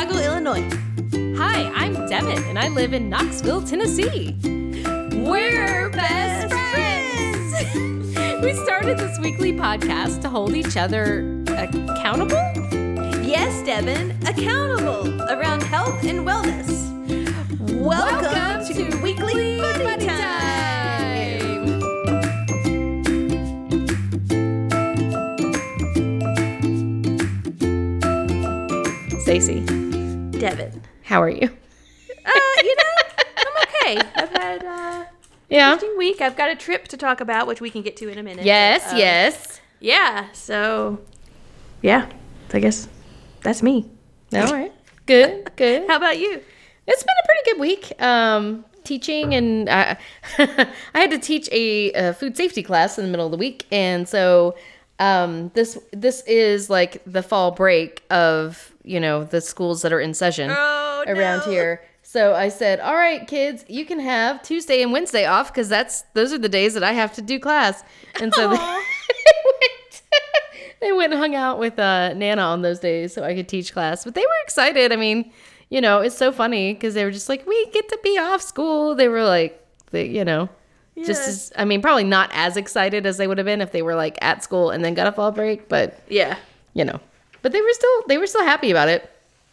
Chicago, Illinois. Hi, I'm Devin, and I live in Knoxville, Tennessee. We're best friends! we started this weekly podcast to hold each other accountable. Yes, Devin, accountable around health and wellness. Welcome, to, Weekly Buddy, Time. Stacy, Devin. how are you? Uh, you know, I'm okay. I've had uh, Yeah. interesting week. I've got a trip to talk about, which we can get to in a minute. Yes, but, uh, yes. Yeah, so, yeah, I guess that's me. All right. Good, good. How about you? It's been a pretty good week. Um, teaching and uh, I had to teach a, uh food safety class in the middle of the week, and so um, this this is like the fall break of you know the schools that are in session Oh, around no. here. So I said, "All right, kids, you can have Tuesday and Wednesday off because that's those are the days that I have to do class." And so they, went, they went and hung out with uh, Nana on those days so I could teach class. But they were excited. I mean, you know, it's so funny because they were just like, "We get to be off school." They were like, they, you know, just as I mean, probably not as excited as they would have been if they were like at school and then got a fall break, but Yeah. you know, but they were still they were still happy about it.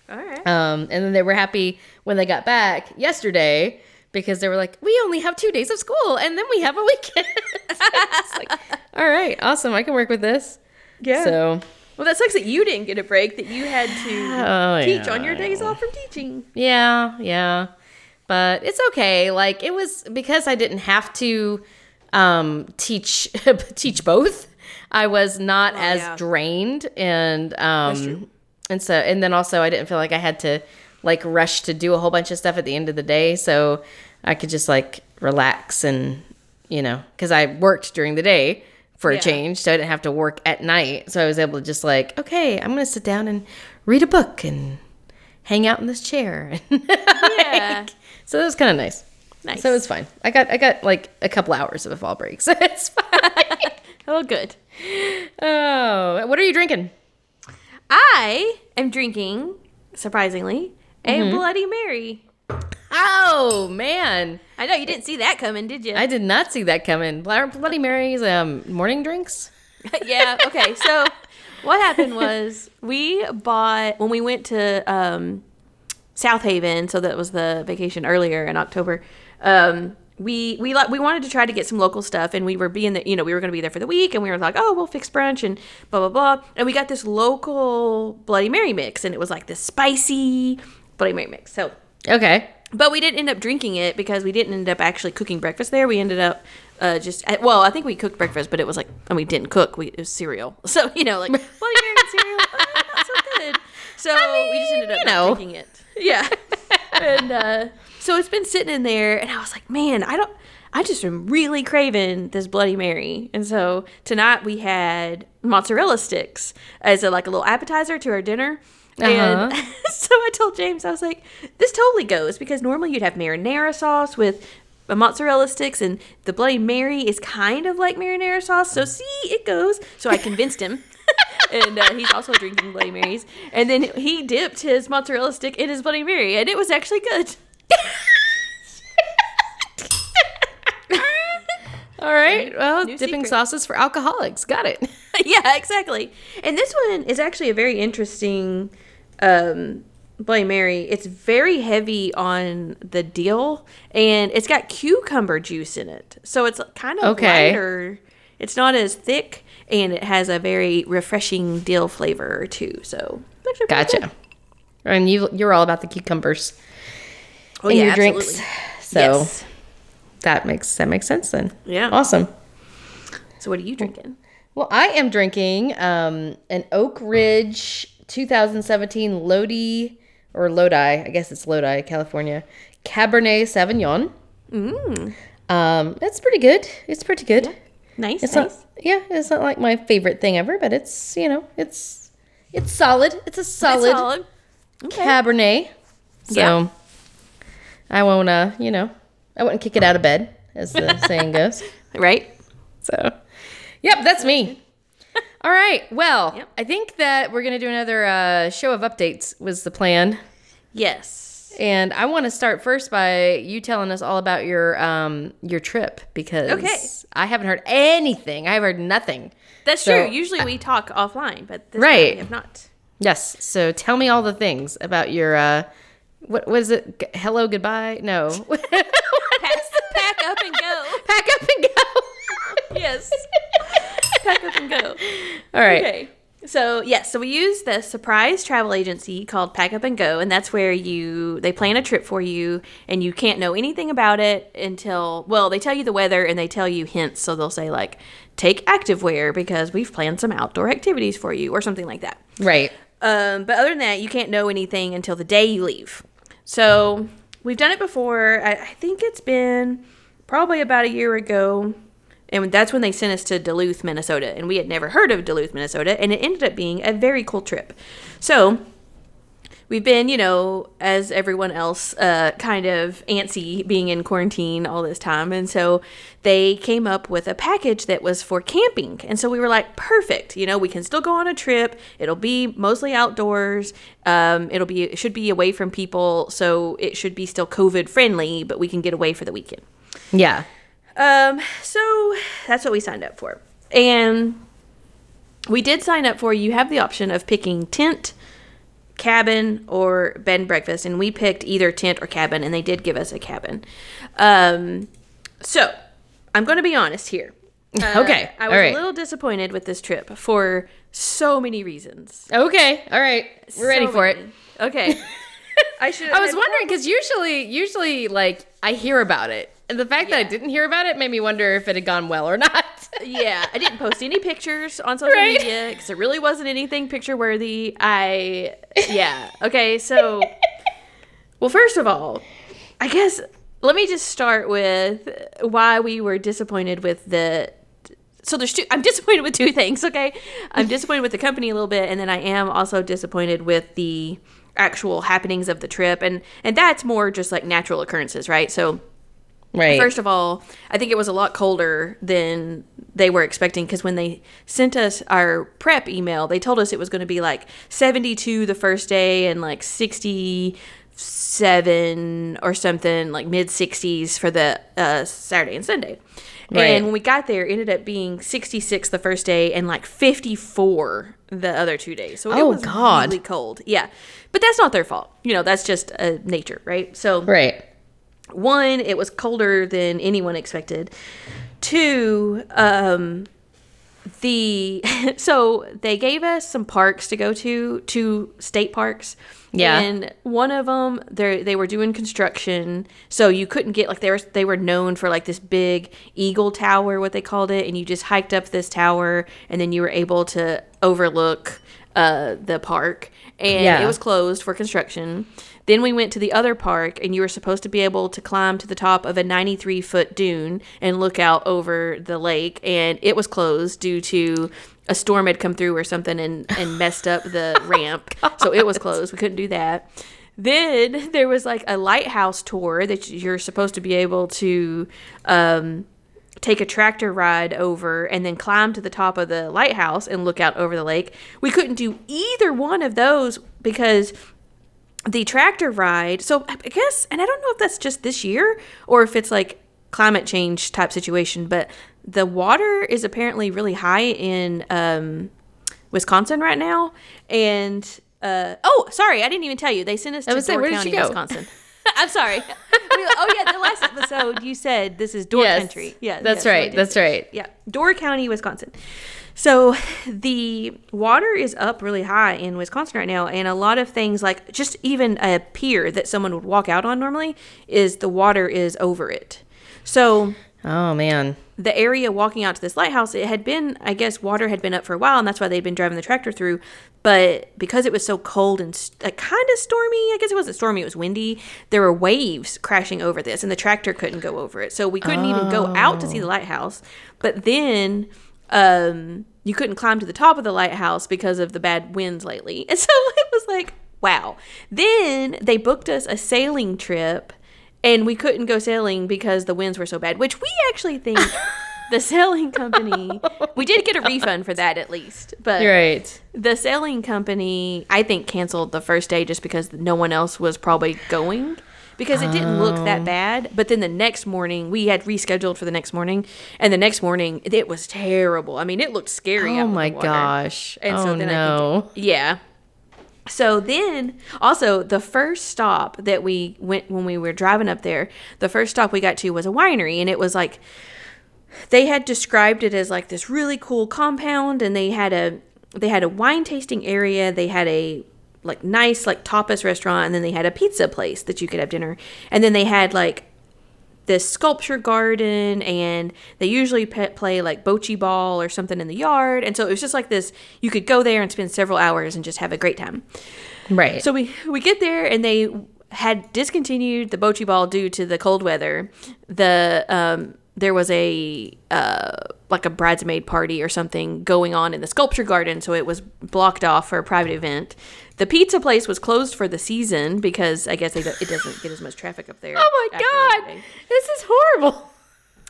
All right. Um, and then they were happy when they got back yesterday because they were like, we only have two days of school and then we have a weekend. it's like, all right, awesome. I can work with this. yeah. So, well, that sucks that you didn't get a break, that you had to Oh, teach yeah, on your days off from teaching. yeah, yeah. But it's okay. Like, it was because I didn't have to um, teach teach both. I was not as yeah. drained and um and so and then also I didn't feel like I had to like rush to do a whole bunch of stuff at the end of the day so I could just like relax and you know cuz I worked during the day for Yeah. a change so I didn't have to work at night so I was able to just like okay I'm going to sit down and read a book and hang out in this chair Yeah. so that was kind of nice Nice. so it was fine I got I got like a couple hours of a fall break so it's fine oh, good. Oh what are you drinking I am drinking, surprisingly, a Mm-hmm. Bloody Mary. oh man I know you didn't see that coming, did you? I did not see that coming. Bloody Mary's um, morning drinks. yeah. Okay. So what happened was we bought when we went to um, South Haven. So that was the vacation earlier in October. Um, we we like we wanted to try to get some local stuff, and we were being the you know we were going to be there for the week, and we were like, oh, we'll fix brunch and blah blah blah, and we got this local Bloody Mary mix, and it was like this spicy Bloody Mary mix. So Okay. but we didn't end up drinking it because we didn't end up actually cooking breakfast there. We ended up uh, just well, I think we cooked breakfast, but it was like and we didn't cook. We it was cereal, so you know, like Bloody Mary cereal, not so good. So we just ended up you know. drinking it. Yeah, and uh, so it's been sitting in there, and I was like, man, I don't. I just am really craving this Bloody Mary, and so tonight we had mozzarella sticks as a, like a little appetizer to our dinner. And Uh-huh. so I told James, I was like, this totally goes because normally you'd have marinara sauce with mozzarella sticks, and the Bloody Mary is kind of like marinara sauce. So, see, it goes. So I convinced him. and uh, he's also drinking Bloody Marys. And then he dipped his mozzarella stick in his Bloody Mary, and it was actually good. All right. Well, New dipping secret. sauces for alcoholics. Got it. yeah, exactly. And this one is actually a very interesting um, Bloody Mary. It's very heavy on the dill, and it's got cucumber juice in it, so it's kind of Okay. lighter. It's not as thick, and it has a very refreshing dill flavor too. So it's actually pretty Gotcha. good. And you you're all about the cucumbers Oh, in yeah, your drinks. absolutely. So Yes. that makes that makes sense then. Yeah. Awesome. So what are you drinking? Well, I am drinking um, an Oak Ridge 2017 Lodi or Lodi, I guess it's Lodi, California, Cabernet Sauvignon. Mm. Um, it's pretty good. It's pretty good. Nice, It's nice. not, yeah, it's not like my favorite thing ever, but it's you know, it's it's solid. It's a solid, It's solid. Okay. Cabernet. So Yeah. I won't, uh, you know, I wouldn't kick it out of bed, as the saying goes. Right? So, yep, that's me. All right. Well, Yep. I think that we're gonna do another uh, show of updates. Was the plan? Yes. And I want to start first by you telling us all about your um your trip because Okay. I haven't heard anything. I've heard nothing. That's So- true. Usually we talk offline, but this Right. time we have not. Yes. So tell me all the things about your uh what what is it? G- Hello, goodbye? No. Pack, pack up and go. Pack up and go. Yes. pack up and go. all right. Okay. So yes, so we use the surprise travel agency called Pack Up and Go, and that's where you they plan a trip for you, and you can't know anything about it until well they tell you the weather and they tell you hints. So they'll say like take activewear because we've planned some outdoor activities for you or something like that. Right. Um, but other than that, you can't know anything until the day you leave. So we've done it before. I, I think it's been probably about a year ago. And that's when they sent us to Duluth, Minnesota. And we had never heard of Duluth, Minnesota. And it ended up being a very cool trip. So we've been, you know, as everyone else, uh, kind of antsy being in quarantine all this time. And so they came up with a package that was for camping. And so we were like, perfect. You know, we can still go on a trip. It'll be mostly outdoors. Um, it'll be, it should be away from people. So it should be still COVID friendly, but we can get away for the weekend. Yeah. Um, so that's what we signed up for. And we did sign up for you have the option of picking tent, cabin, or bed and breakfast, and we picked either tent or cabin, and they did give us a cabin. Um, so I'm going to be honest here. Uh, Okay, I was right. a little disappointed with this trip for so many reasons. Okay. All right. We're ready So for it. Okay. I should. I was wondering because usually, usually, like I hear about it, and the fact that I didn't hear about it made me wonder if it had gone well or not. Yeah, I didn't post any pictures on social Right. media because it really wasn't anything picture worthy. I, yeah. Okay, so, well, first of all, I guess let me just start with why we were disappointed with the. So there's two. I'm disappointed with two things. Okay, I'm disappointed with the company a little bit, and then I am also disappointed with the actual happenings of the trip, and and that's more just like natural occurrences, right? So. Right. First of all, I think it was a lot colder than they were expecting because when they sent us our prep email, they told us it was going to be like 72 the first day and like 67 or something, like mid 60s for the uh, Saturday and Sunday. Right. And when we got there, it ended up being 66 the first day and like 54 the other two days. So it Oh, was God. really cold. Yeah. But that's not their fault. You know, that's just uh, nature, right? So right. One, it was colder than anyone expected. Two, um, the so they gave us some parks to go to, two state parks. Yeah. and one of them they they were doing construction, so you couldn't get like they were they were known for like this big eagle tower, what they called it, and you just hiked up this tower, and then you were able to overlook uh, the park, and Yeah. it was closed for construction. Then we went to the other park, and you were supposed to be able to climb to the top of a 93 foot dune and look out over the lake, and it was closed due to a storm had come through or something and, and messed up the ramp. So it was closed. We couldn't do that. Then there was like a lighthouse tour that you're supposed to be able to um, take a tractor ride over and then climb to the top of the lighthouse and look out over the lake. We couldn't do either one of those because the tractor ride. So I I guess, and I don't know if that's just this year or if it's like climate change type situation, but the water is apparently really high in um, Wisconsin right now. And uh, oh, sorry, I didn't even tell you. They sent us to was say, Door County? Wisconsin. I'm sorry. Oh yeah, the last episode you said this is Door Yes. Country. Yeah, That's yes, right. That's right. yeah, Door County, Wisconsin. So the water is up really high in Wisconsin right now, and a lot of things like just even a pier that someone would walk out on normally is the water is over it. So Oh man. the area walking out to this lighthouse, it had been, I guess, water had been up for a while, and that's why they'd been driving the tractor through. But because it was so cold and st- like, kind of stormy, I guess it wasn't stormy, it was windy. There were waves crashing over this, and the tractor couldn't go over it, so we couldn't even go out to see the oh. lighthouse. But then um, you couldn't climb to the top of the lighthouse because of the bad winds lately, and so it was like, wow. Then they booked us a sailing trip and we couldn't go sailing because the winds were so bad, which we actually think the sailing company, we did get a refund for that at least, but right. the sailing company, I think, canceled the first day just because no one else was probably going because it didn't look Oh. that bad. But then the next morning, we had rescheduled for the next morning, and the next morning it was terrible. I mean, it looked scary. Oh my gosh. And oh so then I no. think, yeah. So then, also the first stop that we went when we were driving up there, the first stop we got to was a winery, and it was like they had described it as like this really cool compound, and they had a they had a wine tasting area, they had a like nice like tapas restaurant, and then they had a pizza place that you could have dinner, and then they had like this sculpture garden and they usually pe- play like bocce ball or something in the yard. And so it was just like this you could go there and spend several hours and just have a great time. Right. so we we get there and they had discontinued the bocce ball due to the cold weather. The um there was a uh like a bridesmaid party or something going on in the sculpture garden so it was blocked off for a private event the pizza place was closed for the season because i guess it doesn't get as much traffic up there oh my god. This is horrible.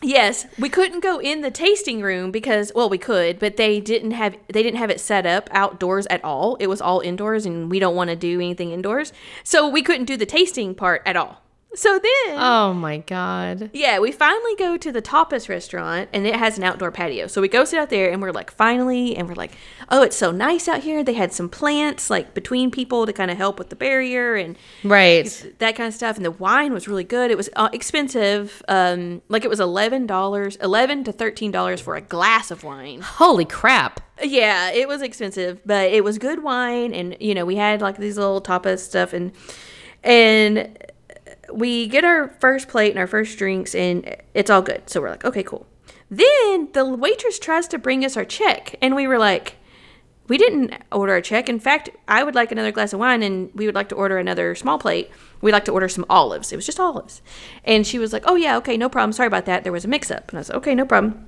Yes, we couldn't go in the tasting room because well, we could, but they didn't have they didn't have it set up outdoors at all. It was all indoors and we don't want to do anything indoors. So we couldn't do the tasting part at all. So then Oh my god. yeah, we finally go to the tapas restaurant and it has an outdoor patio. So we go sit out there and we're like, finally, and we're like, oh, it's so nice out here. They had some plants like between people to kind of help with the barrier and Right. that kind of stuff. And the wine was really good. It was uh, expensive. Um, like it was eleven dollars, eleven to thirteen dollars for a glass of wine. Holy crap. Yeah, it was expensive, but it was good wine. And you know, we had like these little tapas stuff, and and we get our first plate and our first drinks, and it's all good. So we're like, okay, cool. Then the waitress tries to bring us our check, and we were like, we didn't order a check. In fact, I would like another glass of wine, and we would like to order another small plate. We'd like to order some olives. It was just olives. And she was like, oh, yeah, okay, no problem. Sorry about that. There was a mix up. And I was like, okay, no problem.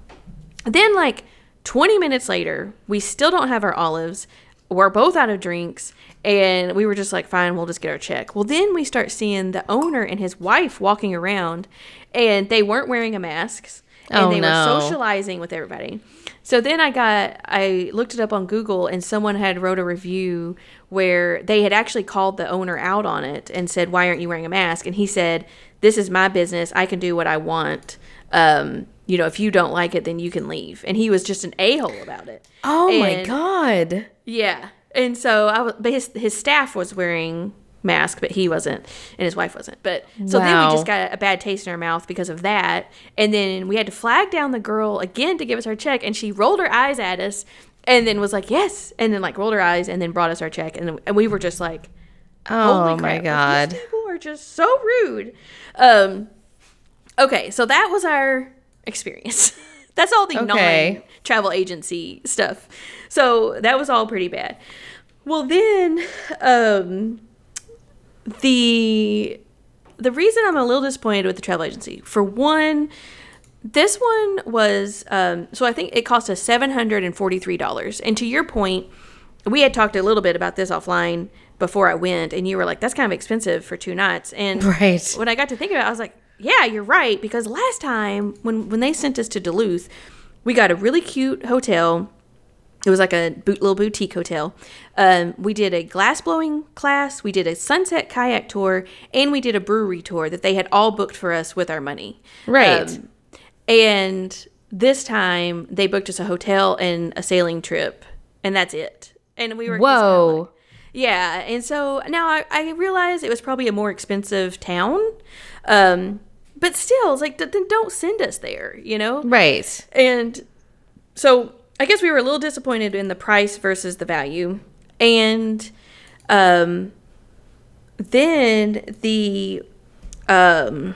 Then, like 20 minutes later, we still don't have our olives. We're both out of drinks. And we were just like, fine, we'll just get our check. Well, then we start seeing the owner and his wife walking around, and they weren't wearing a masks. And Oh, they no. were socializing with everybody. So then I got, I looked it up on Google, and someone had wrote a review where they had actually called the owner out on it and said, "Why aren't you wearing a mask?" And he said, "This is my business. I can do what I want. Um, you know, if you don't like it, then you can leave." And he was just an a hole about it. Oh my god. Yeah, and so I was, but his his staff was wearing mask, but he wasn't, and his wife wasn't. But so then we just got a bad taste in our mouth because of that, and then we had to flag down the girl again to give us our check, and she rolled her eyes at us, and then was like yes, and then like rolled her eyes, and then brought us our check, and, and we were just like, Oh my god. these people are just so rude. Um, okay, so that was our experience. That's all the Okay. non travel agency stuff. So that was all pretty bad. Well, then, um, the the reason I'm a little disappointed with the travel agency, for one, this one was um, so I think it cost us seven hundred and forty three dollars. And to your point, we had talked a little bit about this offline before I went, and you were like, "That's kind of expensive for two nights." And Right. when I got to think about it, I was like, "Yeah, you're right." Because last time when when they sent us to Duluth, we got a really cute hotel. It was like a boot, little boutique hotel. Um, we did a glass blowing class, we did a sunset kayak tour, and we did a brewery tour that they had all booked for us with our money. Right. Um, and this time they booked us a hotel and a sailing trip, and that's it. And we were Whoa. yeah, and so now I, I realize it was probably a more expensive town, um, but still, it's like th- then don't send us there, you know? Right. And so I guess we were a little disappointed in the price versus the value. And um, then the um,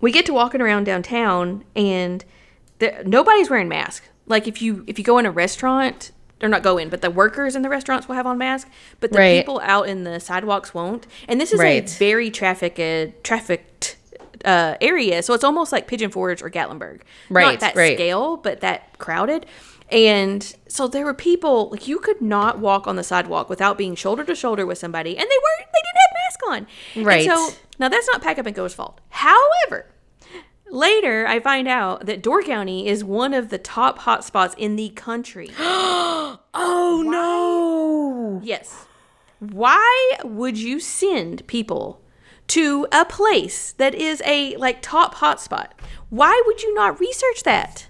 we get to walking around downtown and the, nobody's wearing masks. Like if you if you go in a restaurant, or not go in, but the workers in the restaurants will have on masks, but the Right. people out in the sidewalks won't. And this is Right. a very uh, trafficked uh, area, so it's almost like Pigeon Forge or Gatlinburg. Right, Not that right. scale, but that crowded. And so there were people like you could not walk on the sidewalk without being shoulder to shoulder with somebody, and they weren't. They didn't have masks on. Right. And so now that's not pack up and go's fault. However, later, I find out that Door County is one of the top hotspots in the country. Oh no. yes. Why would you send people to a place that is a like top hotspot? Why would you not research that?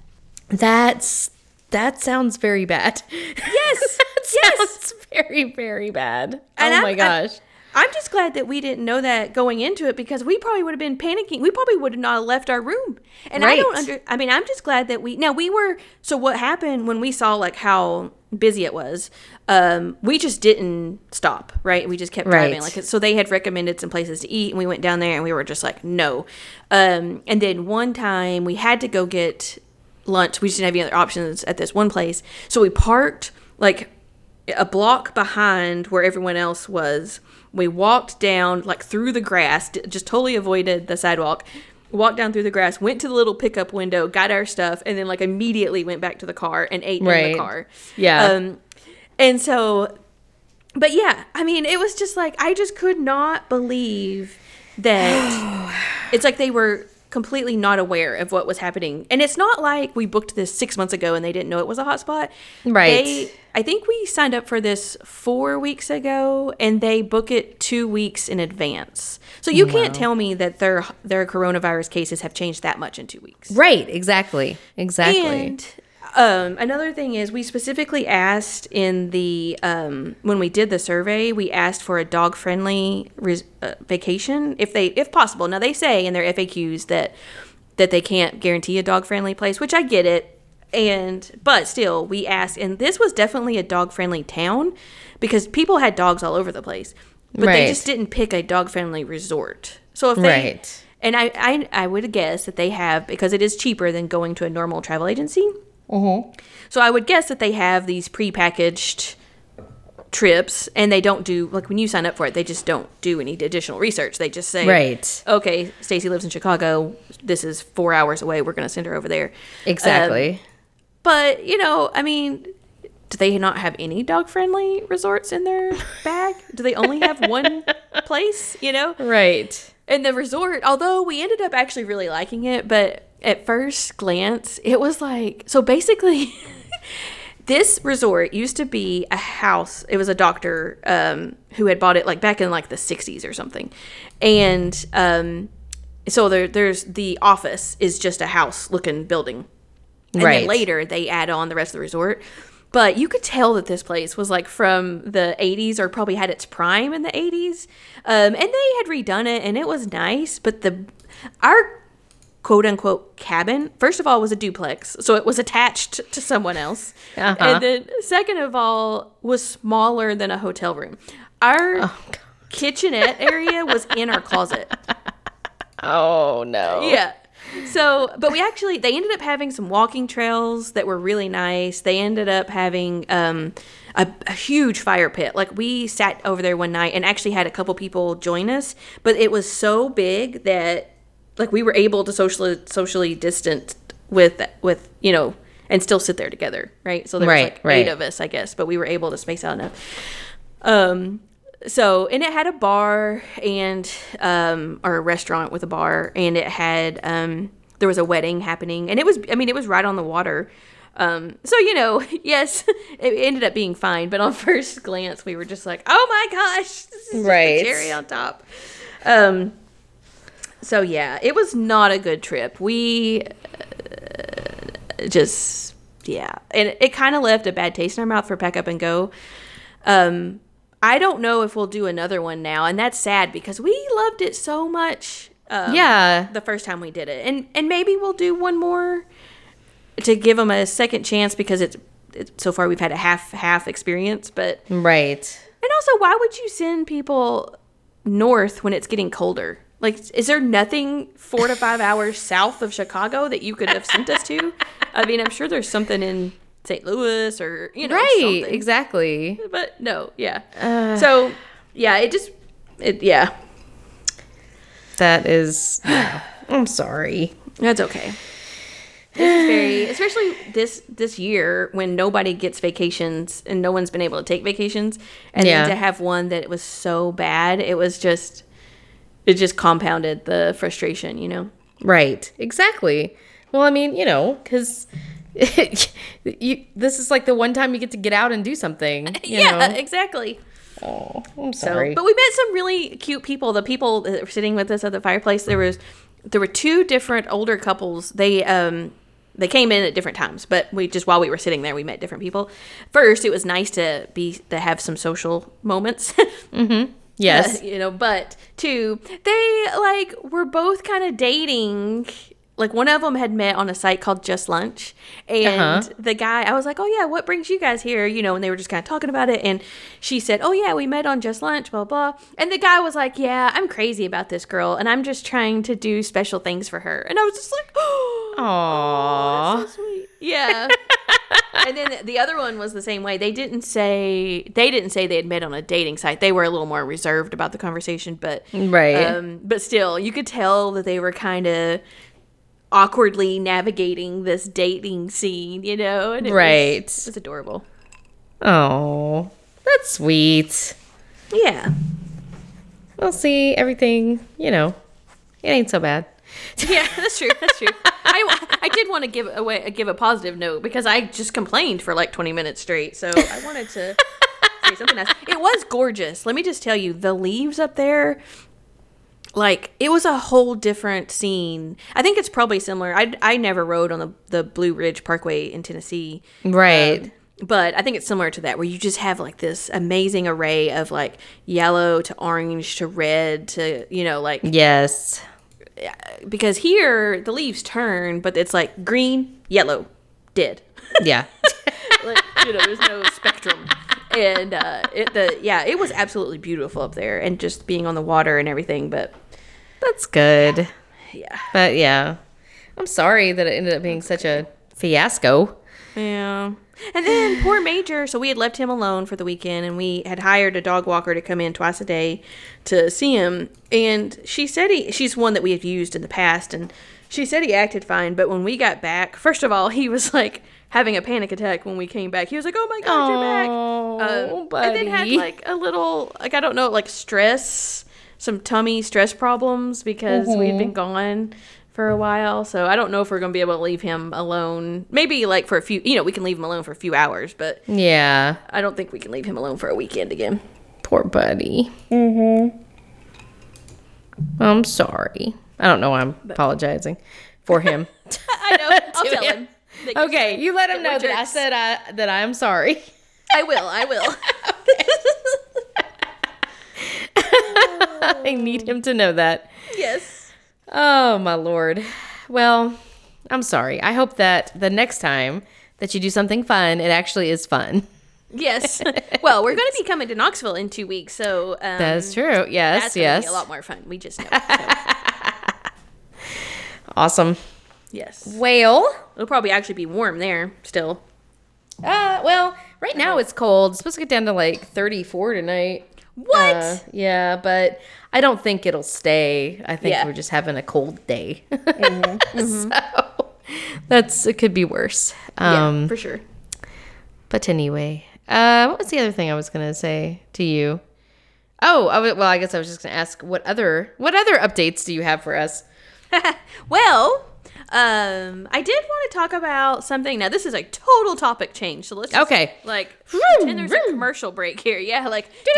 That's that sounds very bad. Yes. yes. very very bad. And oh I'm- my I'm- gosh. I'm just glad that we didn't know that going into it because we probably would have been panicking. We probably would have not left our room. And I don't under I mean, I'm just glad that we now we were so what happened when we saw like how busy it was, um, we just didn't stop, right? We just kept driving. Right. Like so they had recommended some places to eat and we went down there and we were just like, no. Um, and then one time we had to go get lunch. We just didn't have any other options at this one place. So we parked like a block behind where everyone else was. We walked down like through the grass, just totally avoided the sidewalk. Walked down through the grass, went to the little pickup window, got our stuff, and then like immediately went back to the car and ate in the car. Yeah. Um, and so, but yeah, I mean, it was just like I just could not believe that it's like they were completely not aware of what was happening. And it's not like we booked this six months ago and they didn't know it was a hotspot. Right. They, I think we signed up for this four weeks ago and they book it two weeks in advance. So you can't tell me that their their coronavirus cases have changed that much in two weeks. Right, exactly. Exactly. And um, another thing is, we specifically asked in the um, when we did the survey, we asked for a dog friendly res- uh, vacation if they if possible. Now they say in their FAQs that that they can't guarantee a dog friendly place, which I get it. And but still, we asked, and this was definitely a dog friendly town because people had dogs all over the place, but they just didn't pick a dog friendly resort. So if they Right. and I, I I would guess that they have because it is cheaper than going to a normal travel agency. Mm-hmm. So I would guess that they have these prepackaged trips, and they don't do like when you sign up for it, they just don't do any additional research. They just say, Right. okay, Stacy lives in Chicago. This is four hours away. We're going to send her over there. Exactly. But you know, I mean. Do they not have any dog friendly resorts in their bag? Do they only have one place, you know? right. And the resort, although we ended up actually really liking it, but at first glance, it was like so basically this resort used to be a house. It was a doctor um, who had bought it like back in like the 60s or something. And um, so there, there's the office is just a house looking building. And Right. then later they add on the rest of the resort. But you could tell that this place was like from the 80s or probably had its prime in the 80s. Um, and they had redone it and it was nice. But the our quote unquote cabin, first of all, was a duplex. So it was attached to someone else. Uh-huh. And then, second of all, was smaller than a hotel room. Our Oh, kitchenette area was in our closet. Oh no. Yeah. So, but we actually they ended up having some walking trails that were really nice. They ended up having um, a, a huge fire pit. Like we sat over there one night and actually had a couple people join us, but it was so big that like we were able to socially socially distant with with you know and still sit there together, right? So there was Right, like right. eight of us, I guess, but we were able to space out enough. Um, so and it had a bar and um or a restaurant with a bar and it had um there was a wedding happening and it was I mean it was right on the water. Um so you know, yes, it ended up being fine, but on first glance we were just like, "Oh my gosh, this is Right. cherry on top." Um so yeah, it was not a good trip. We uh, just yeah, and it kind of left a bad taste in our mouth for pack up and go. Um, I don't know if we'll do another one now, and that's sad because we loved it so much. Um, Yeah. the first time we did it, and and maybe we'll do one more to give them a second chance because it's, it's so far we've had a half half experience, but Right. and also why would you send people north when it's getting colder? Like, is there nothing four to five hours south of Chicago that you could have sent us to? I mean, I'm sure there's something in St. Louis or you know, Right. something. Exactly. But no, yeah. so yeah, it just it yeah, That is. yeah. I'm sorry. that's okay. This is very, especially this this year when nobody gets vacations and no one's been able to take vacations, and Yeah. then to have one that was so bad, it was just, it just compounded the frustration, you know. Right. Exactly. Well, I mean, you know, because you this is like the one time you get to get out and do something. You yeah, Know? exactly. Oh, I'm So, sorry. but we met some really cute people. The people that were sitting with us at the fireplace, there was there were two different older couples. They um they came in at different times, but we just while we were sitting there, we met different people. First, it was nice to be to have some social moments. yes. you know, but two, they like were both kind of dating. Like one of them had met on a site called Just Lunch, and Uh-huh. the guy, I was like, "Oh yeah, what brings you guys here?" You know, and they were just kind of talking about it, and she said, "Oh yeah, we met on Just Lunch, blah blah." And the guy was like, "Yeah, I'm crazy about this girl, and I'm just trying to do special things for her." And I was just like, "Oh, Aww. that's so sweet." Yeah. and then the other one was the same way. They didn't say they didn't say they had met on a dating site. They were a little more reserved about the conversation, but Right. um, but still, you could tell that they were kind of awkwardly navigating this dating scene, you know? And it Right. was, it was adorable. Oh, that's sweet. Yeah. We'll see everything. You know, it ain't so bad. Yeah, that's true. That's true. I, I did want to give away give a positive note because I just complained for like 20 minutes straight. So I wanted to say something else. It was gorgeous. Let me just tell you, the leaves up there like it was a whole different scene. I think it's probably similar. I, I never rode on the the Blue Ridge Parkway in Tennessee. Right. Um, but I think it's similar to that where you just have like this amazing array of like yellow to orange to red to you know like yes. because here the leaves turn, but it's like green, yellow, dead. Yeah. like, you know, there's no spectrum. And uh, it, the yeah, it was absolutely beautiful up there, and just being on the water and everything. But That's good. yeah, But yeah, I'm sorry that it ended up being such a fiasco. yeah. And then poor Major. So we had left him alone for the weekend, and we had hired a dog walker to come in twice a day to see him. And she said he, she's one that we have used in the past, and she said he acted fine. But when we got back, first of all, he was like having a panic attack when we came back. He was like, "Oh my god, you're back!" Oh, Um, and then had like a little, like I don't know, like stress, some tummy stress problems because Mm-hmm. we've been gone for a while. So I don't know if we're gonna be able to leave him alone. Maybe like for a few, you know, we can leave him alone for a few hours, but Yeah. I don't think we can leave him alone for a weekend again. Poor buddy. Mm-hmm. I'm sorry. I don't know why I'm apologizing for him. I know. I'll tell him. him. okay, you let him know that I said I, that I'm sorry. I will. I will. I need him to know that. yes. Oh my lord. Well, I'm sorry. I hope that the next time that you do something fun, it actually is fun. Yes. Well, we're going to be coming to Knoxville in two weeks, so um, That's true. Yes, That's yes. be a lot more fun. We just know. So, Awesome. yes. Well, It'll probably actually be warm there still. uh, well, right now it's cold. It's supposed to get down to like 34 tonight. What? Uh, yeah, but I don't think it'll stay. I think Yeah. we're just having a cold day. so that's it could be worse. Um, yeah, for sure. But anyway, uh, what was the other thing I was gonna say to you? Oh, I w- well, I guess I was just gonna ask what other what other updates do you have for us? Well, um, I did want to talk about something. Now, this is a total topic change, so let's just, Okay. like pretend there's a commercial break here. Yeah, like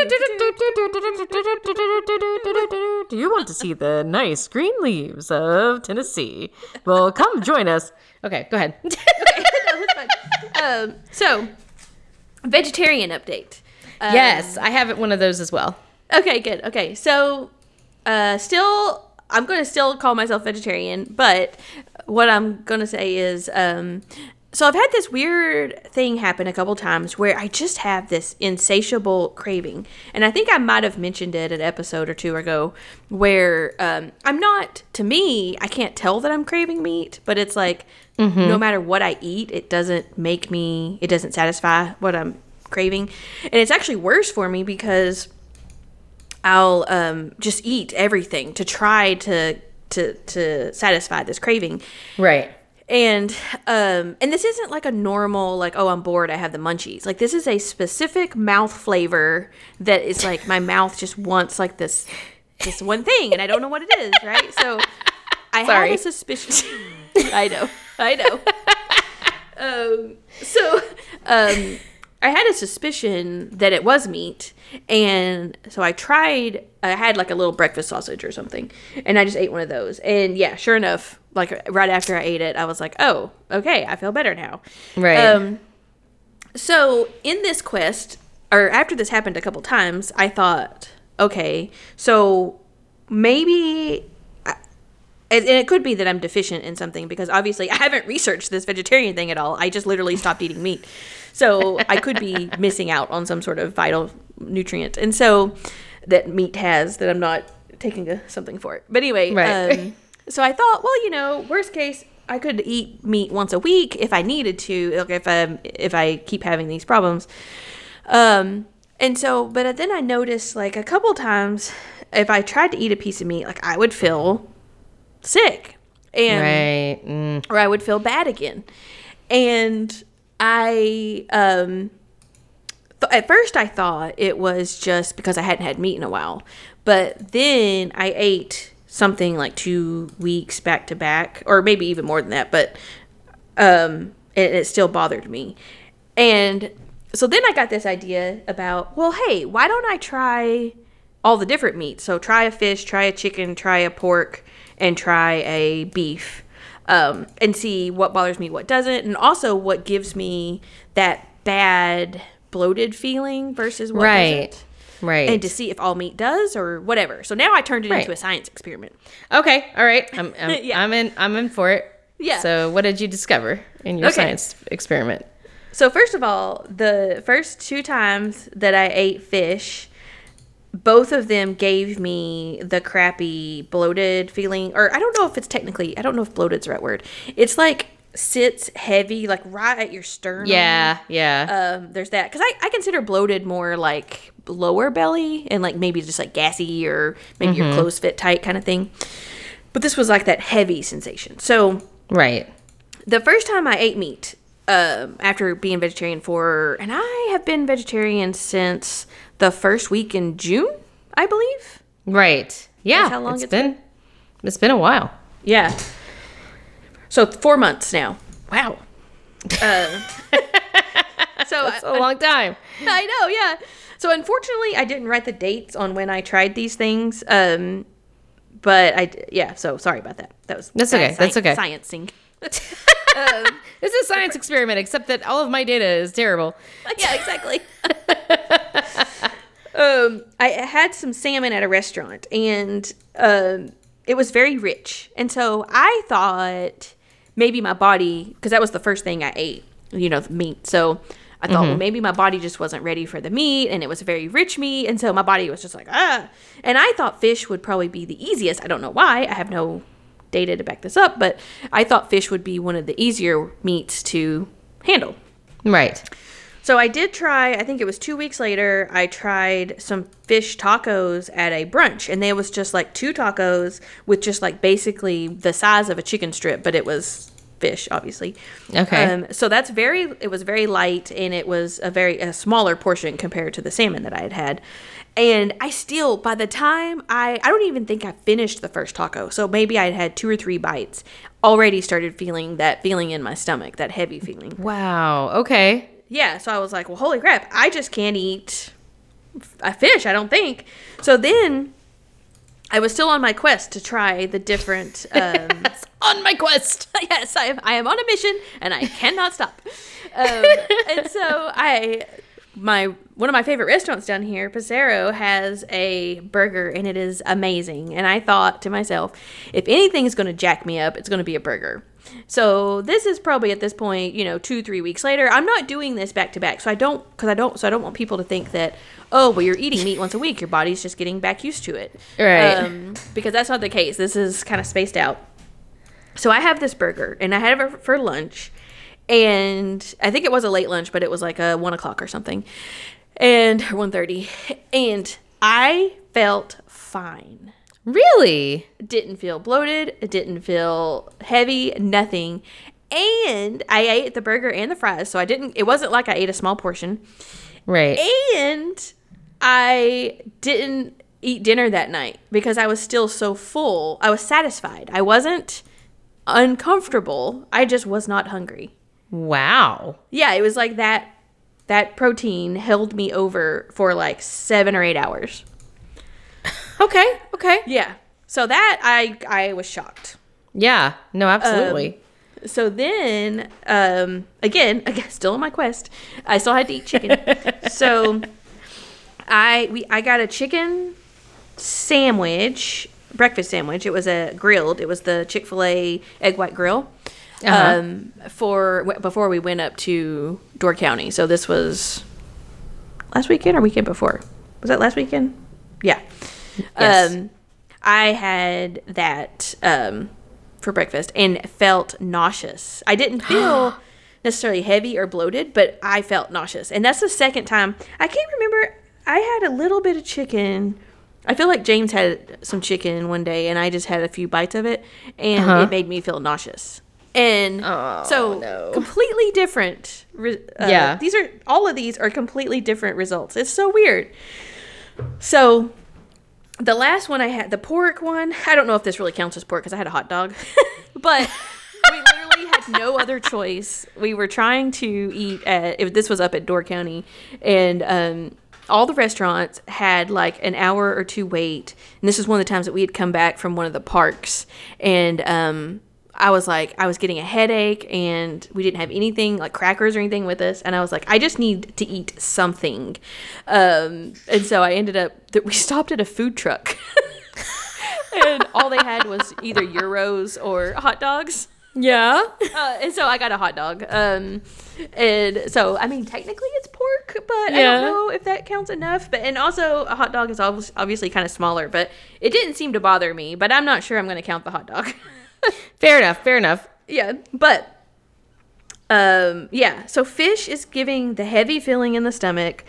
Do you want to see the nice green leaves of Tennessee? Well, come join us. Okay, go ahead. no. Um, so vegetarian update. Um, yes, I have one of those as well. Okay, good. Okay, so uh, still, I'm going to still call myself vegetarian, but what I'm going to say is, um, so I've had this weird thing happen a couple times where I just have this insatiable craving, and I think I might have mentioned it an episode or two ago, where um, I'm not. To me, I can't tell that I'm craving meat, but it's like no matter what I eat, it doesn't make me. It doesn't satisfy what I'm craving, and it's actually worse for me because. I'll um, just eat everything to try to to to satisfy this craving. Right. And um, and this isn't like a normal like oh I'm bored I have the munchies. Like this is a specific mouth flavor that is like my mouth just wants like this this one thing and I don't know what it is, right? So I Sorry. had a suspicion. I know. I know. um, so um, I had a suspicion that it was meat, and so I tried. I had like a little breakfast sausage or something, and I just ate one of those. And yeah, sure enough, like right after I ate it, I was like, "Oh, okay, I feel better now." Right. Um, so in this quest, or after this happened a couple times, I thought, okay, so maybe. And it could be that I'm deficient in something because obviously I haven't researched this vegetarian thing at all. I just literally stopped eating meat. So I could be missing out on some sort of vital nutrient. And so that meat has that I'm not taking a, something for it. But anyway, Right. um, so I thought, well, you know, worst case, I could eat meat once a week if I needed to, like if I if I keep having these problems. Um, and so, but then I noticed like a couple times, if I tried to eat a piece of meat, like I would feel sick, and right. Mm. or I would feel bad again. And I, um, th- at first I thought it was just because I hadn't had meat in a while. But then I ate something like two weeks back to back, or maybe even more than that, but, um, and it still bothered me. And so then I got this idea about, well, hey, why don't I try all the different meats? So try a fish, try a chicken, try a pork, and try a beef, um, and see what bothers me, what doesn't, and also what gives me that bad bloated feeling versus what Right. doesn't. Right. And to see if all meat does or whatever. So now I turned it Right. into a science experiment. okay. All right. I'm I'm, Yeah. I'm in I'm in for it. Yeah. So what did you discover in your Okay. science experiment? So first of all, the first two times that I ate fish, both of them gave me the crappy bloated feeling, or I don't know if it's technically, I don't know if bloated's the right word. It's like sits heavy, like right at your sternum. Yeah. Yeah. Um, there's that because I, I consider bloated more like lower belly and like maybe just like gassy or maybe your clothes fit tight kind of thing. But this was like that heavy sensation. So right. the first time I ate meat, um, after being vegetarian for, and I have been vegetarian since the first week in June, I believe. Right. Yeah. how long it's it's been. It's been a while. Yeah. So four months now. Wow. Uh, so It's a long time. I know, yeah. So unfortunately, I didn't write the dates on when I tried these things. Um, but I, yeah. So sorry about that. That was That's okay, that's okay. Sciencing. It's a science experiment, except that all of my data is terrible. yeah, exactly. Um, I had some salmon at a restaurant, and um, it was very rich, and so I thought maybe my body, because that was the first thing I ate, you know, the meat. So I thought, well, maybe my body just wasn't ready for the meat, and it was very rich meat, and so my body was just like, ah. And I thought fish would probably be the easiest. I don't know why. I have no data to back this up, but I thought fish would be one of the easier meats to handle. Right. So I did try, I think it was two weeks later, I tried some fish tacos at a brunch. And there was just like two tacos with just like basically the size of a chicken strip, but it was fish, obviously. Okay. Um, so that's very, it was very light and it was a very a smaller portion compared to the salmon that I had had. And I still, by the time I, I don't even think I finished the first taco. So maybe I had had two or three bites, already started feeling that feeling in my stomach, that heavy feeling Wow. Okay. Yeah, so I was like, well, holy crap, I just can't eat a fish, I don't think. So then I was still on my quest to try the different. Um, On my quest. yes, I am, I am on a mission and I cannot stop. Um, and so I, my one of my favorite restaurants down here, Pizarro, has a burger and it is amazing. And I thought to myself, if anything is going to jack me up, it's going to be a burger. So this is probably at this point, you know, two three weeks later. I'm not doing this back to back, so I don't because I don't so I don't want people to think that oh well you're eating meat once a week, your body's just getting back used to it, Right. Um, because that's not the case. This is kind of spaced out. So I have this burger, and I had it for lunch, and I think it was a late lunch, but it was like a one o'clock or something, and one thirty, and I felt fine. Really? Didn't feel bloated. It didn't feel heavy. Nothing. And I ate the burger and the fries, so I didn't. It wasn't like I ate a small portion, Right. and I didn't eat dinner that night because I was still so full. I was satisfied. I wasn't uncomfortable. I just was not hungry. Wow. Yeah, it was like that that protein held me over for like 7 or 8 hours. Okay. Okay. Yeah. So that I I was shocked. Yeah. No, absolutely. So then, um, again, again, still on my quest, I still had to eat chicken. so I we I got a chicken sandwich, breakfast sandwich. It was a grilled. It was the Chick Fil A egg white grill. Uh-huh. Um, for w- before we went up to Door County. So this was last weekend or weekend before. Was that last weekend? Yeah. Yes. Um, I had that um, for breakfast and felt nauseous. I didn't feel necessarily heavy or bloated, but I felt nauseous. And that's the second time. I can't remember. I had a little bit of chicken. I feel like James had some chicken one day, and I just had a few bites of it, and Uh-huh. it made me feel nauseous. And Oh, so, no. completely different. re- Uh, Yeah. these are all of these are completely different results. It's so weird. So the last one I had, the pork one, I don't know if this really counts as pork because I had a hot dog, but we literally had no other choice. We were trying to eat at, if this was up at Door County, and um, all the restaurants had like an hour or two wait. And this is one of the times that we had come back from one of the parks, and um, I was like, I was getting a headache, and we didn't have anything like crackers or anything with us, and I was like, I just need to eat something, um, and so I ended up that we stopped at a food truck, and all they had was either gyros or hot dogs. yeah. Uh, and so I got a hot dog. Um, and so I mean, technically it's pork, but I don't know if that counts enough. But and also a hot dog is obviously kind of smaller, but it didn't seem to bother me. But I'm not sure I'm going to count the hot dog. Fair enough. Fair enough. yeah, but um, yeah. So fish is giving the heavy feeling in the stomach.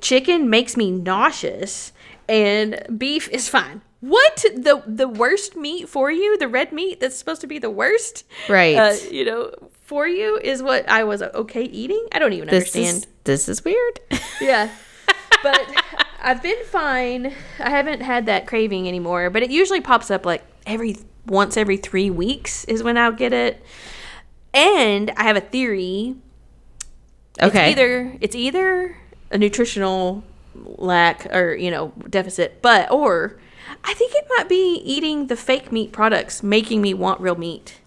Chicken makes me nauseous, and beef is fine. What the the worst meat for you? The red meat that's supposed to be the worst, Right. Uh, you know, for you is what I was okay eating. I don't even This understand. is this is weird. Yeah. But I've been fine. I haven't had that craving anymore, but it usually pops up like every once every 3 weeks is when I'll get it. And I have a theory. okay. It's either it's either a nutritional lack or, you know, deficit, but or I think it might be eating the fake meat products making me want real meat.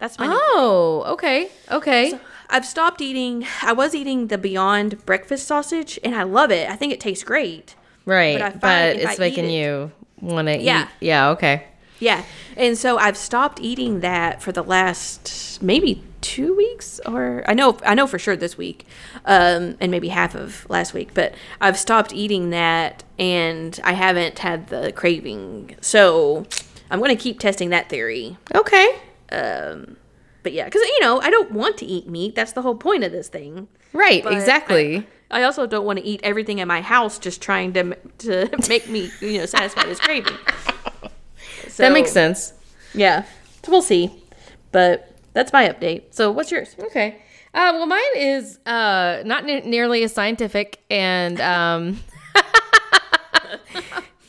That's my new oh, okay. Okay. I've stopped eating. I was eating the Beyond breakfast sausage, and I love it. I think it tastes great. right. but I But, I it's eat making it- you want to Yeah. eat. Yeah. Okay. Yeah, and so I've stopped eating that for the last maybe two weeks, or I know I know for sure this week, um, and maybe half of last week. But I've stopped eating that, and I haven't had the craving. So I'm going to keep testing that theory. Okay. Um, but yeah, because you know I don't want to eat meat. That's the whole point of this thing. Right. But exactly. I, I also don't want to eat everything in my house just trying to to make me you know satisfy this craving. That makes sense. Yeah, so we'll see. But that's my update. So what's yours? Okay. Uh, well, mine is uh, not ne- nearly as scientific and um,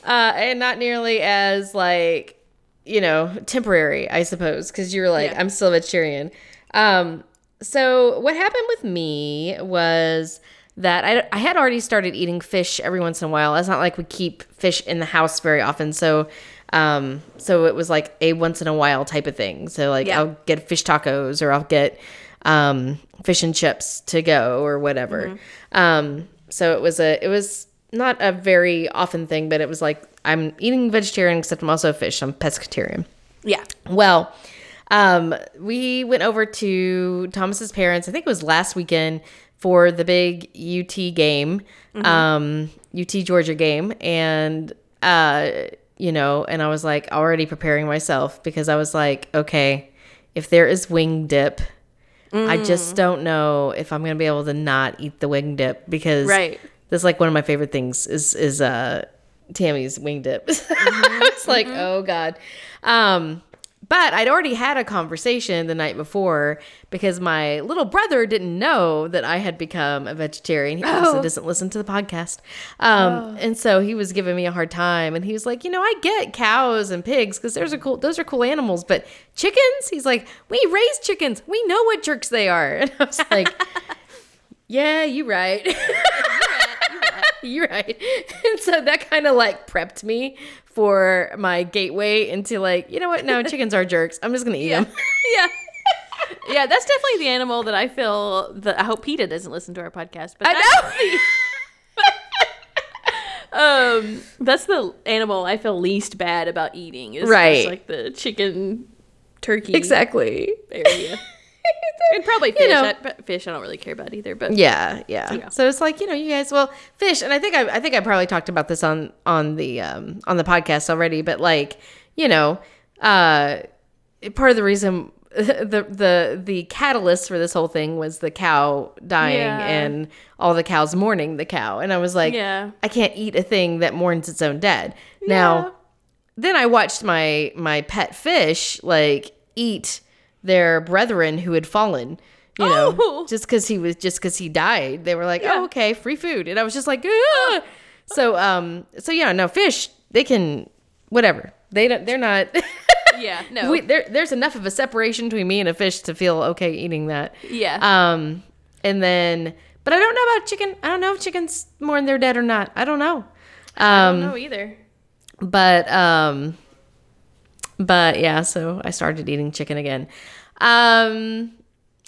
uh, and not nearly as like you know temporary, I suppose, because you're like Yeah. I'm still a vegetarian. Um, so what happened with me was that I, I had already started eating fish every once in a while. It's not like we keep fish in the house very often, so um, so it was like a once in a while type of thing. So like Yeah. I'll get fish tacos or I'll get um, fish and chips to go or whatever. Um, so it was a it was not a very often thing, but it was like I'm eating vegetarian except I'm also a fish. I'm pescatarian. Yeah. Well, um, we went over to Thomas's parents. I think it was last weekend for the big UT game, um, UT Georgia game, and uh, you know, and I was like already preparing myself because I was like, okay, if there is wing dip, I just don't know if I'm gonna be able to not eat the wing dip because Right. that's like one of my favorite things is is uh Tammy's wing dip. it's like, oh God. Um but I'd already had a conversation the night before because my little brother didn't know that I had become a vegetarian. He also Oh. doesn't listen to the podcast. Um, And so he was giving me a hard time. And he was like, you know, I get cows and pigs because those are cool. Those are cool animals. But chickens, he's like, we raise chickens. We know what jerks they are. And I was like, yeah, you're right. You're right. And so that kind of like prepped me for my gateway into like, you know what? No, chickens are jerks. I'm just going to eat Yeah. them. yeah. Yeah, that's definitely the animal that I feel that I hope PETA doesn't listen to our podcast. But I the- um, that's the animal I feel least bad about eating. Is Right. like the chicken, turkey Exactly. area, and probably fish. know. I, fish I don't really care about either. But Yeah, yeah, Yeah. So it's like you know, you guys. Well, fish, and I think I, I think I probably talked about this on on the um on the podcast already. But like you know, uh, part of the reason the the the catalyst for this whole thing was the cow dying Yeah. and all the cows mourning the cow, and I was like, Yeah. I can't eat a thing that mourns its own dead. Yeah. Now, then I watched my my pet fish like eat their brethren who had fallen. You know, Oh. just because he was just because he died, they were like, Yeah. "Oh, okay, free food," and I was just like, "Ah!" "So, um, so yeah, no fish. They can whatever. They don't. They're not. yeah, no, we, there, there's enough of a separation between me and a fish to feel okay eating that. yeah, Um, and then, but I don't know about chicken. I don't know if chickens mourn their dead or not. I don't know. I Um, don't know either. but um but yeah so i started eating chicken again. Um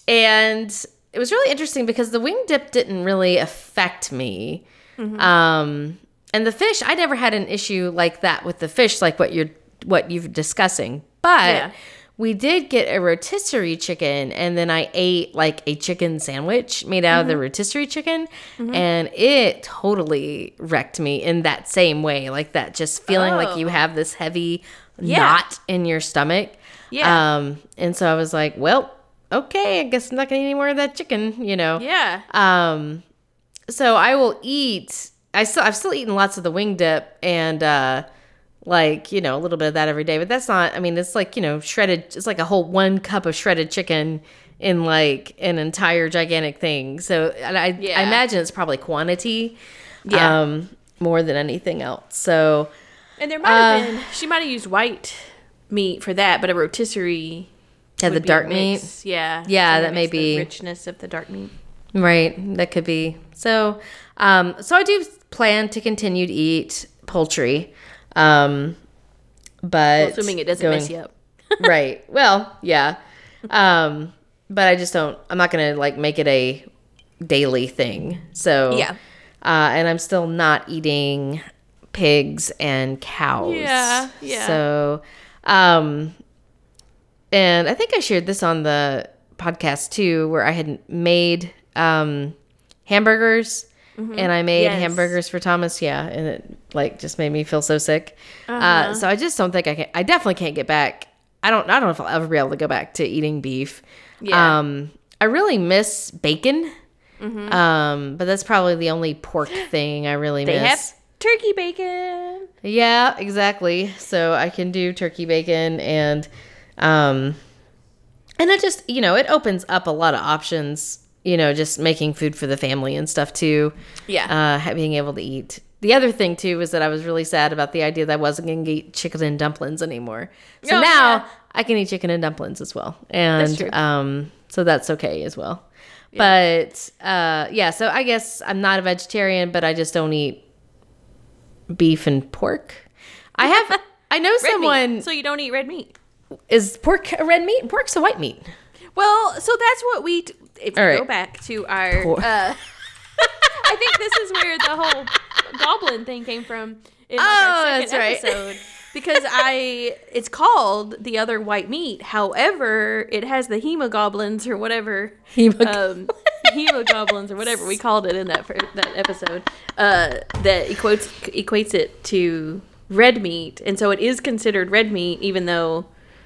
and it was really interesting because the wing dip didn't really affect me. Um and the fish i never had an issue like that with the fish like what you're what you're discussing. But Yeah. we did get a rotisserie chicken and then i ate like a chicken sandwich made out of the rotisserie chicken and it totally wrecked me in that same way like that just feeling like you Oh. have this heavy Yeah. knot in your stomach Yeah. um and so i was like well okay i guess i'm not gonna eat any more of that chicken you know Yeah, um, so I will eat. I still I've still eaten lots of the wing dip and uh, like you know a little bit of that every day. But that's not. I mean, it's like you know shredded. It's like a whole one cup of shredded chicken in like an entire gigantic thing. So and I Yeah. I imagine it's probably quantity. Yeah. Um, more than anything else. So and there might have uh, been. She might have used white meat for that, but a rotisserie. yeah, the would be a dark meat. Yeah, Yeah, so that may be- richness of the dark meat. Right, that could be. So, um, so I do plan to continue to eat poultry, um, but Assuming it doesn't mess you up. right. Well, yeah, um, but I just don't. I'm not gonna like make it a daily thing. So Yeah. uh, and I'm still not eating pigs and cows. Yeah, yeah. So, um, and I think I shared this on the podcast too, where I had made um hamburgers. And I made Mm-hmm. Yes. hamburgers for Thomas, yeah, and it like just made me feel so sick. uh Uh-huh. so I just don't think I can. I definitely can't get back. I don't. I don't know if I'll ever be able to go back to eating beef. Yeah. Um, I really miss bacon. Um, but that's probably the only pork thing I really They miss. have turkey bacon. Yeah, exactly. So I can do turkey bacon and um and it just, you know, it opens up a lot of options, you know, just making food for the family and stuff too. Yeah. Uh being able to eat. The other thing too was that I was really sad about the idea that I wasn't going to eat chicken and dumplings anymore. So Oh, now yeah. I can eat chicken and dumplings as well. And um so that's okay as well. But uh yeah, so I guess I'm not a vegetarian, but I just don't eat beef and pork. I have I know Red someone meat. So you don't eat red meat. is pork a red meat? Pork's a white meat. Well, so that's what we. T- if All we right. go back to our, uh, I think this is where the whole goblin thing came from. In like Oh, our that's second right. episode. Because I, it's called the other white meat. However, it has the hemogoblins or whatever, Hemog- um, hemogoblins or whatever we called it in that fir- that episode. Uh, that equates equates it to red meat, and so it is considered red meat, even though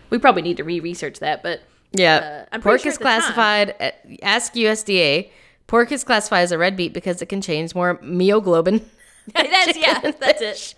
we probably need to re-research that. But Yeah. Uh, pork sure is at the time- classified at, ask USDA. Pork is classified as a red meat because it contains more myoglobin. that's yeah, that's it.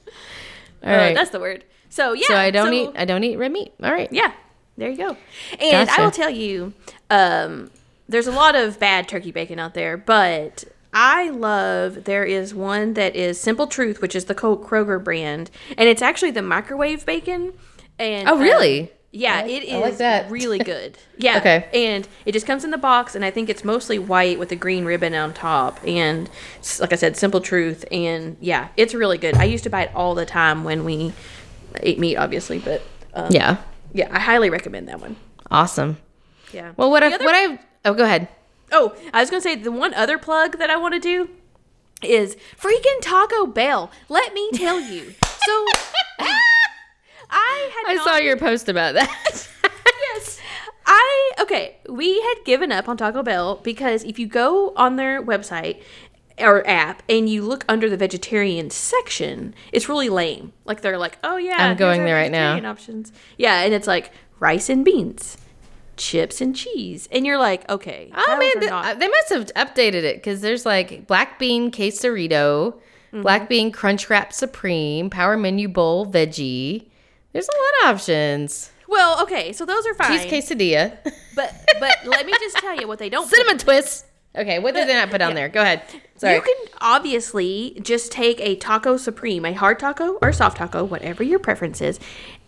All Uh, right. that's the word. So yeah. so I don't eat I don't eat red meat. All right. Yeah. There you go. And Gotcha. I will tell you, um, there's a lot of bad turkey bacon out there, but I love there is one that is Simple Truth, which is the Kroger brand, and it's actually the microwave bacon. And Oh, um, really? yeah, like- it is like that. really good. Yeah. Okay. And it just comes in the box, and I think it's mostly white with a green ribbon on top. And like I said, Simple Truth. And yeah, it's really good. I used to buy it all the time when we ate meat, obviously, but um, Yeah. yeah, I highly recommend that one. Awesome. Yeah. Well, what The I other- what I oh go ahead. Oh, I was gonna say the one other plug that I want to do is freaking Taco Bell. Let me tell you. So I had I not saw your post about that. yes. I okay. We had given up on Taco Bell because if you go on their website or app and you look under the vegetarian section, it's really lame. Like they're like, oh yeah, I'm going there right now. Options. Yeah, and it's like rice and beans, chips and cheese, and you're like, okay, Oh those man, not- uh, they must have updated it because there's like black bean quesarito, Mm-hmm. black bean crunch wrap supreme, power menu bowl veggie. There's a lot of options. well, okay, so those are fine. Cheese quesadilla, But but let me just tell you what they don't. put cinnamon twist. Okay, what did they not put on there? Go ahead. Sorry. You can obviously just take a taco supreme, a hard taco or soft taco, whatever your preference is,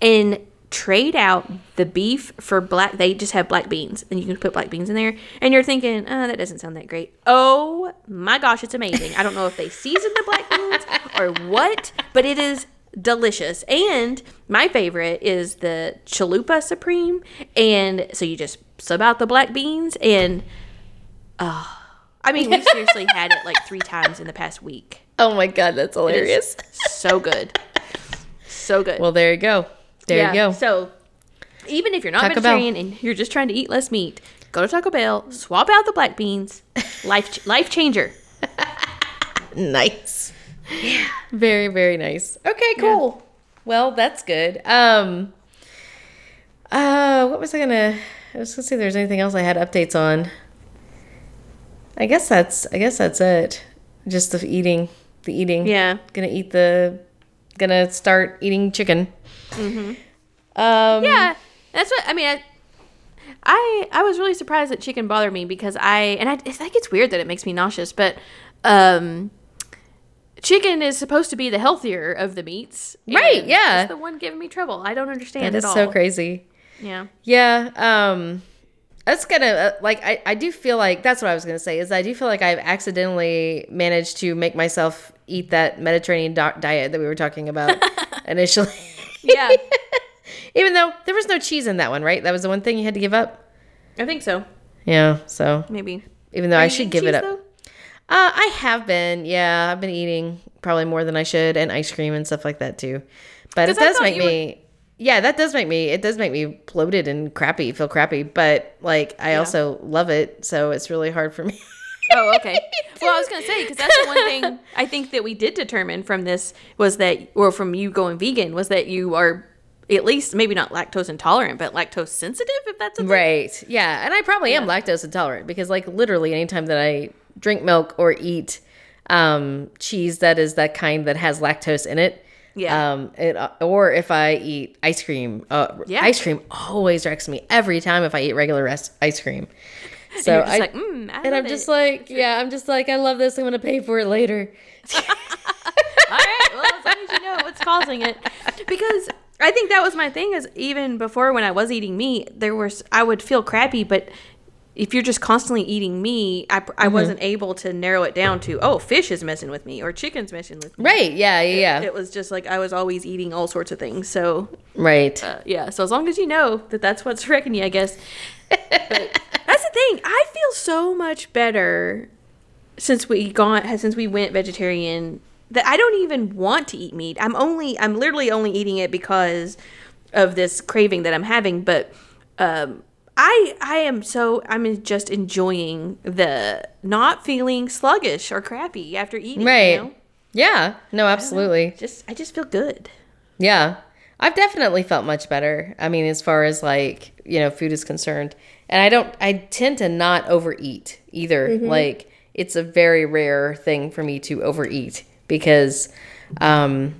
and trade out the beef for black. They just have black beans, and you can put black beans in there. And you're thinking, oh, that doesn't sound that great. Oh my gosh, it's amazing. I don't know if they season the black beans or what, but it is delicious. And my favorite is the chalupa supreme. And so you just sub out the black beans and ah, I mean, we seriously had it like three times in the past week. oh my god, that's hilarious. So good. So good. Well, there you go. There Yeah, you go. So even if you're not Taco Bell. vegetarian and you're just trying to eat less meat, go to Taco Bell, swap out the black beans. Life life changer. nice. Yeah. Very, very nice. Okay, cool. Well, that's good. Um uh what was I gonna I was gonna see if there's anything else I had updates on. I guess that's I guess that's it. Just the eating. The eating. Yeah. Gonna eat the gonna start eating chicken. Mm-hmm. Um Yeah, that's what I mean. I, I I was really surprised that chicken bothered me because I and I, I think it's weird that it makes me nauseous, but um, chicken is supposed to be the healthier of the meats, Right, yeah. it's the one giving me trouble. I don't understand That is at all. so crazy. Yeah, Yeah, um that's gonna uh, like I, I do feel like that's what I was gonna say is I do feel like I've accidentally managed to make myself eat that Mediterranean do- diet that we were talking about initially. Yeah, Even though there was no cheese in that one, right? That was the one thing you had to give up. I think so. Yeah, so Maybe. even though Are I should give it up. though? Uh, I have been, yeah, I've been eating probably more than I should, and ice cream and stuff like that too. But it does make you were- me, yeah, that does make me, it does make me bloated and crappy, feel crappy. But like, I also love it, so it's really hard for me. Oh, okay. well, I was gonna say because that's the one thing I think that we did determine from this was that, or from you going vegan, was that you are at least maybe not lactose intolerant, but lactose sensitive. If that's a thing. right? Yeah, and I probably am lactose intolerant because, like, literally, anytime that I drink milk or eat um, cheese that is that kind that has lactose in it. Yeah. Um, it, or if I eat ice cream, uh, Yeah. ice cream always wrecks me every time if I eat regular ice cream. So I, like, mm, I and I'm love just like, yeah, I'm just like, I love this. I'm gonna pay for it later. all right, well, as long as you know what's causing it, because I think that was my thing. Is even before when I was eating meat, there was I would feel crappy, but if you're just constantly eating meat, I, Mm-hmm. I wasn't able to narrow it down to oh, fish is messing with me or chicken's messing with me. Right? Yeah, yeah, yeah. It was just like I was always eating all sorts of things. So right. uh, yeah, so as long as you know that that's what's wrecking you, I guess. But thing. I feel so much better since we gone since we went vegetarian that I don't even want to eat meat. I'm only I'm literally only eating it because of this craving that I'm having. But um, I I am so I'm just enjoying the not feeling sluggish or crappy after eating. right. You know? Yeah. No, absolutely. Just I just feel good. Yeah. I've definitely felt much better. I mean, as far as like, you know, food is concerned. And I don't, I tend to not overeat either. Like, it's a very rare thing for me to overeat because, um,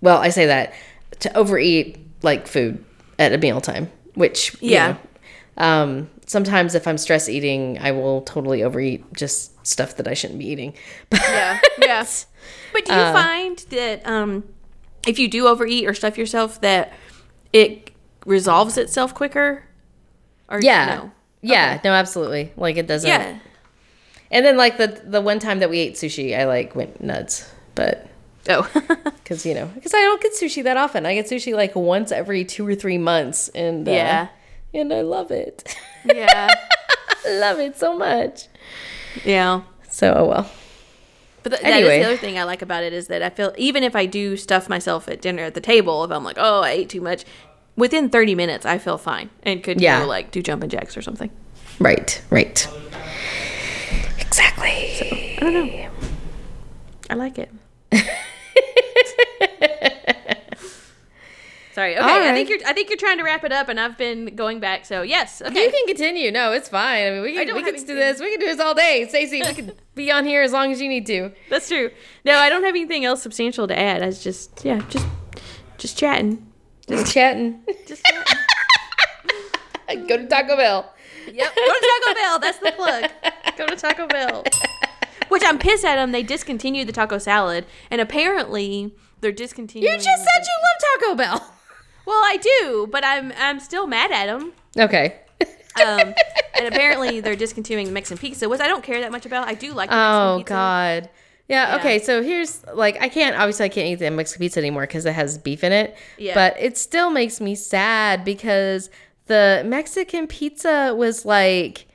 well, I say that to overeat like food at a meal time. which you Yeah. know, um, sometimes if I'm stress eating, I will totally overeat just stuff that I shouldn't be eating. But Yeah, yeah. But do you Uh, find that um, if you do overeat or stuff yourself, that it resolves itself quicker? Or yeah, no? yeah, no, absolutely. Like it doesn't. Yeah. And then like the the one time that we ate sushi, I like went nuts, but Oh. because you know because I don't get sushi that often. I get sushi like once every two or three months, and uh, Yeah. and I love it. yeah. Love it so much. Yeah. So oh well. But th- that is Anyway. the other thing I like about it is that I feel even if I do stuff myself at dinner at the table, if I'm like, oh, I ate too much, within 30 minutes I feel fine and could Yeah. go like do jumping jacks or something. Right, right. Exactly. I don't know. I like it. Sorry. Okay, All I think you're. I think you're trying to wrap it up, and I've been going back. So yes. Okay. You can continue. No, it's fine. I mean, we can, we can do this. We can do this all day. Stacey, we can be on here as long as you need to. That's true. No, I don't have anything else substantial to add. I was just yeah, just just chatting. Just chatting. Just chatting. Go to Taco Bell. Yep. Go to Taco Bell. That's the plug. Go to Taco Bell. Which I'm pissed at them. They discontinued the taco salad, and apparently they're discontinuing. You just said you love Taco Bell. Well, I do, but I'm I'm still mad at them. Okay. Um, and apparently they're discontinuing the Mexican pizza, which I don't care that much about. I do like. The Mexican Oh pizza. God. Yeah, Yeah. Okay. So here's like I can't obviously I can't eat the Mexican pizza anymore because it has beef in it. Yeah. But it still makes me sad because the Mexican pizza was like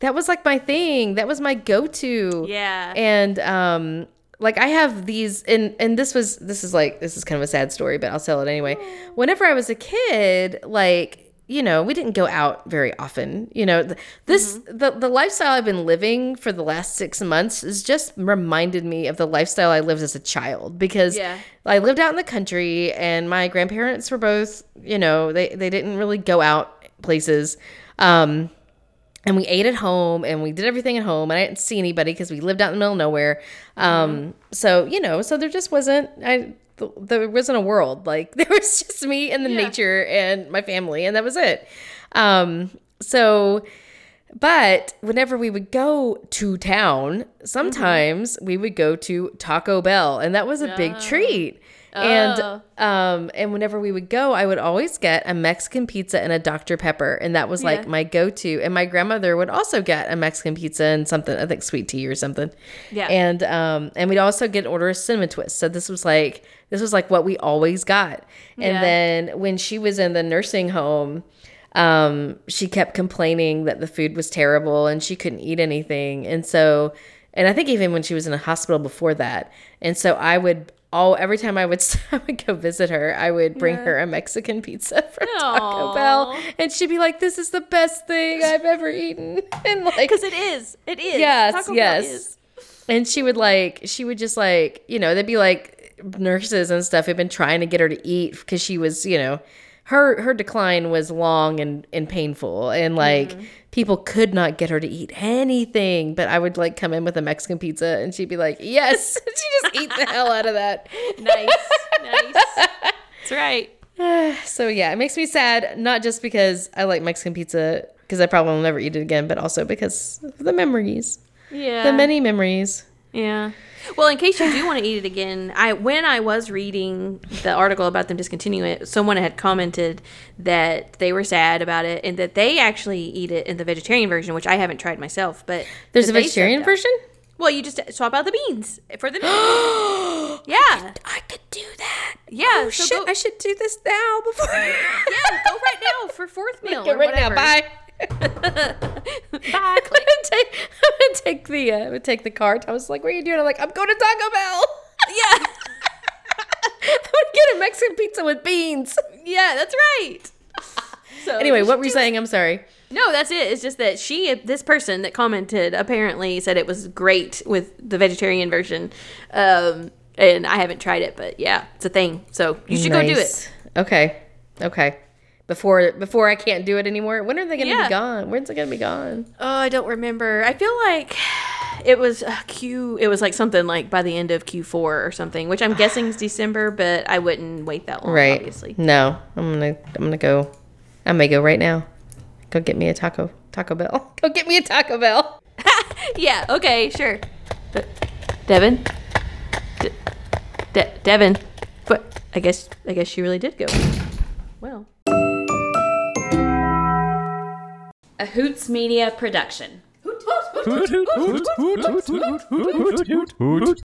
that was like my thing. That was my go-to. Yeah. And um like I have these and and this was this is like this is kind of a sad story, but I'll tell it anyway. Whenever I was a kid, like you know, we didn't go out very often. You know, th- this the the lifestyle I've been living for the last 6 months has just reminded me of the lifestyle I lived as a child because Yeah. I lived out in the country and my grandparents were both, you know, they they didn't really go out places. Um and we ate at home and we did everything at home and I didn't see anybody because we lived out in the middle of nowhere. Um, so you know, so there just wasn't I th- there wasn't a world like there was just me and the Yeah. nature and my family and that was it. Um, so but whenever we would go to town, sometimes we would go to Taco Bell, and that was a big treat. Oh. And um, and whenever we would go, I would always get a Mexican pizza and a Dr Pepper, and that was like Yeah. my go-to. And my grandmother would also get a Mexican pizza and something, I think sweet tea or something. Yeah. And um, and we'd also get an order of cinnamon twists. So this was like this was like what we always got. And Yeah. then when she was in the nursing home, um, she kept complaining that the food was terrible and she couldn't eat anything. And so, and I think even when she was in a hospital before that. And so I would all every time I would I would go visit her, I would bring Yeah. her a Mexican pizza from Taco Bell, and she'd be like, "This is the best thing I've ever eaten," and like Because it is. It is. Yes, Taco Bell yes. is. and she would like she would just like you know they'd be like nurses and stuff had been trying to get her to eat because she was you know her her decline was long and and painful and like Mm-hmm. People could not get her to eat anything but i would like come in with a mexican pizza and she'd be like yes she just eat the hell out of that Nice. nice. That's right. so yeah it makes me sad not just because i like mexican pizza because i probably will never eat it again but also because of the memories Yeah. the many memories Yeah. Well, in case you do want to eat it again, I when I was reading the article about them discontinuing it, someone had commented that they were sad about it and that they actually eat it in the vegetarian version, which I haven't tried myself. But there's a vegetarian version Well, you just swap out the beans for the meat. yeah, I could do that. yeah. Oh so shit! go, I should do this now before. yeah, go right now for fourth meal. Go right now. whatever. Bye. Bye. I'm gonna take. Take the. Uh, I'm gonna take the cart. I was like, "What are you doing?" I'm like, "I'm going to Taco Bell." Yeah, I'm gonna get a Mexican pizza with beans. yeah, that's right. So Anyway, what were you saying? I'm sorry. No, that's it. It's just that she, this person that commented, apparently said it was great with the vegetarian version, um, and I haven't tried it, but yeah, it's a thing. So you should go do it. Okay. Okay before before I can't do it anymore. When are they going to yeah. be gone? When's it going to be gone? Oh, I don't remember. I feel like it was uh, Q. It was like something like by the end of Q4 or something, which I'm guessing is December, but I wouldn't wait that long. Right? Obviously. No, I'm gonna I'm gonna go. I may go right now. Go get me a taco Taco Bell. Go get me a Taco Bell. yeah. Okay. Sure. But Devin. De- De- Devin. But I guess I guess she really did go. Well. a Hoots Media production. Hoot, hoot, hoot, hoot, hoot, hoot, hoot, hoot, hoot, hoot, hoot, hoot, hoot.